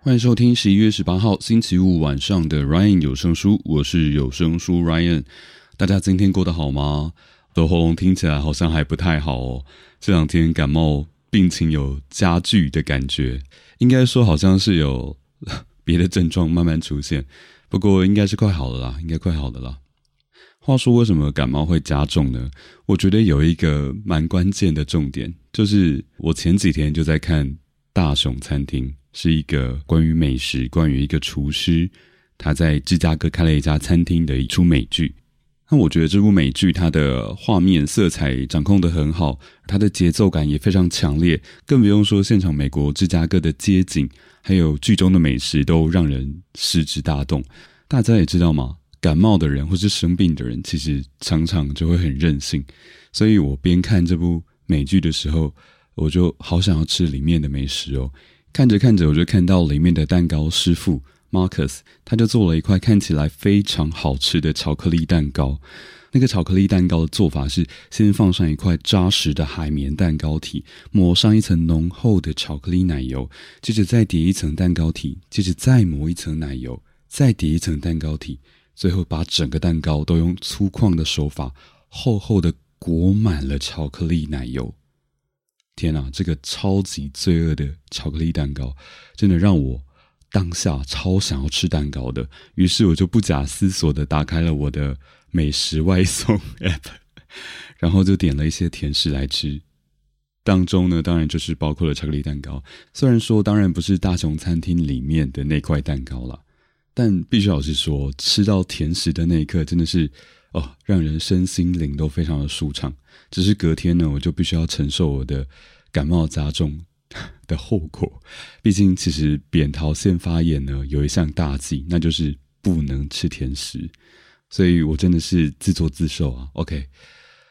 欢迎收听十一月十八号星期五晚上的 Ryan 有声书，我是有声书 Ryan。大家今天过得好吗？我的喉咙听起来好像还不太好哦，这两天感冒病情有加剧的感觉，应该说好像是有 别的症状慢慢出现，不过应该是快好了啦，应该快好了啦。话说，为什么感冒会加重呢？我觉得有一个蛮关键的重点，就是我前几天就在看《大熊餐厅》。是一个关于美食、关于一个厨师，他在芝加哥开了一家餐厅的一出美剧。那我觉得这部美剧它的画面色彩掌控的很好，它的节奏感也非常强烈，更不用说现场美国芝加哥的街景，还有剧中的美食都让人食指大动。大家也知道吗？感冒的人或是生病的人，其实常常就会很任性。所以我边看这部美剧的时候，我就好想要吃里面的美食哦。看着看着，我就看到里面的蛋糕师傅 Marcus，他就做了一块看起来非常好吃的巧克力蛋糕。那个巧克力蛋糕的做法是：先放上一块扎实的海绵蛋糕体，抹上一层浓厚的巧克力奶油，接着再叠一层蛋糕体，接着再抹一层奶油，再叠一层蛋糕体，最后把整个蛋糕都用粗犷的手法厚厚的裹满了巧克力奶油。天哪，这个超级罪恶的巧克力蛋糕，真的让我当下超想要吃蛋糕的。于是我就不假思索的打开了我的美食外送 app，然后就点了一些甜食来吃。当中呢，当然就是包括了巧克力蛋糕。虽然说当然不是大熊餐厅里面的那块蛋糕了，但必须老实说，吃到甜食的那一刻，真的是哦，让人身心灵都非常的舒畅。只是隔天呢，我就必须要承受我的感冒加重 的后果。毕竟，其实扁桃腺发炎呢，有一项大忌，那就是不能吃甜食。所以我真的是自作自受啊。OK，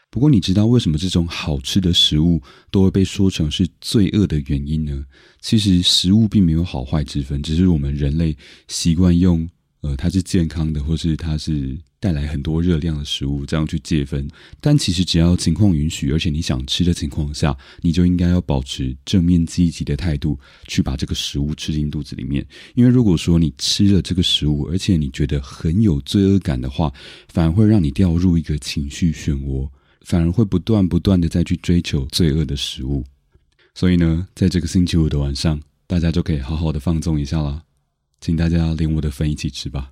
不过你知道为什么这种好吃的食物都会被说成是罪恶的原因呢？其实食物并没有好坏之分，只是我们人类习惯用呃它是健康的，或是它是。带来很多热量的食物，这样去戒分。但其实只要情况允许，而且你想吃的情况下，你就应该要保持正面积极的态度，去把这个食物吃进肚子里面。因为如果说你吃了这个食物，而且你觉得很有罪恶感的话，反而会让你掉入一个情绪漩涡，反而会不断不断的再去追求罪恶的食物。所以呢，在这个星期五的晚上，大家就可以好好的放纵一下啦，请大家连我的份一起吃吧。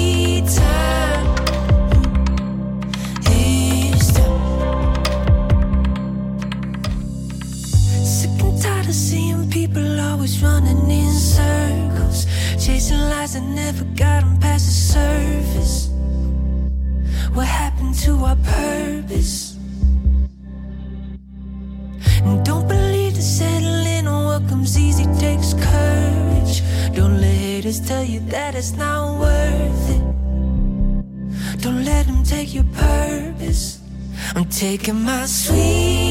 seeing people always running in circles, chasing lies that never got them past the surface. What happened to our purpose? And don't believe the settling on what comes easy takes courage. Don't let haters tell you that it's not worth it. Don't let them take your purpose. I'm taking my sweet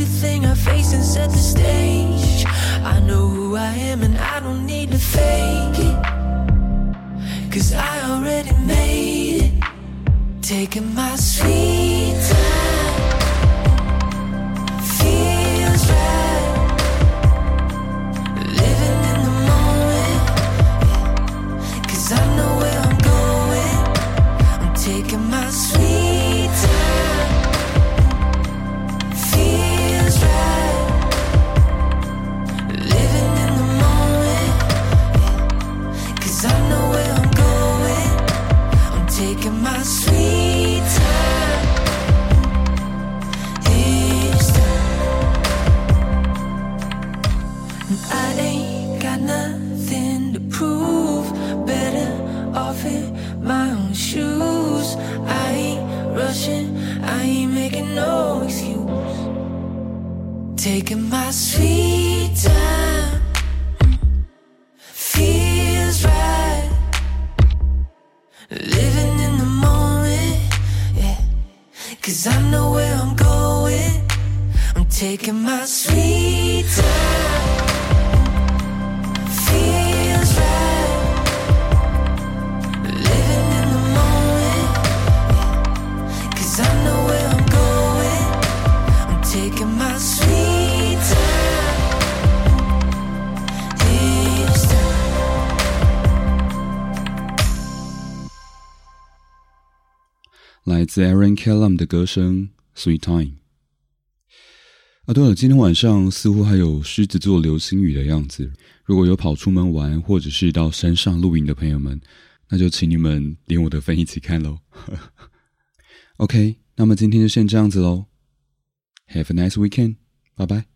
everything I face and set the stage. I know who I am and I don't need to fake it. Cause I already made it. Taking my sweet time. Feels right. Living in the moment. Cause I know where I'm going. I'm taking my sweet taking my sweet time. Cause I know where I'm going. I'm taking my sweet time. 来自 Aaron Kellam 的歌声《Sweet Time》。啊，对了，今天晚上似乎还有狮子座流星雨的样子。如果有跑出门玩，或者是到山上露营的朋友们，那就请你们连我的分一起看喽。OK，那么今天就先这样子喽。Have a nice weekend，拜拜。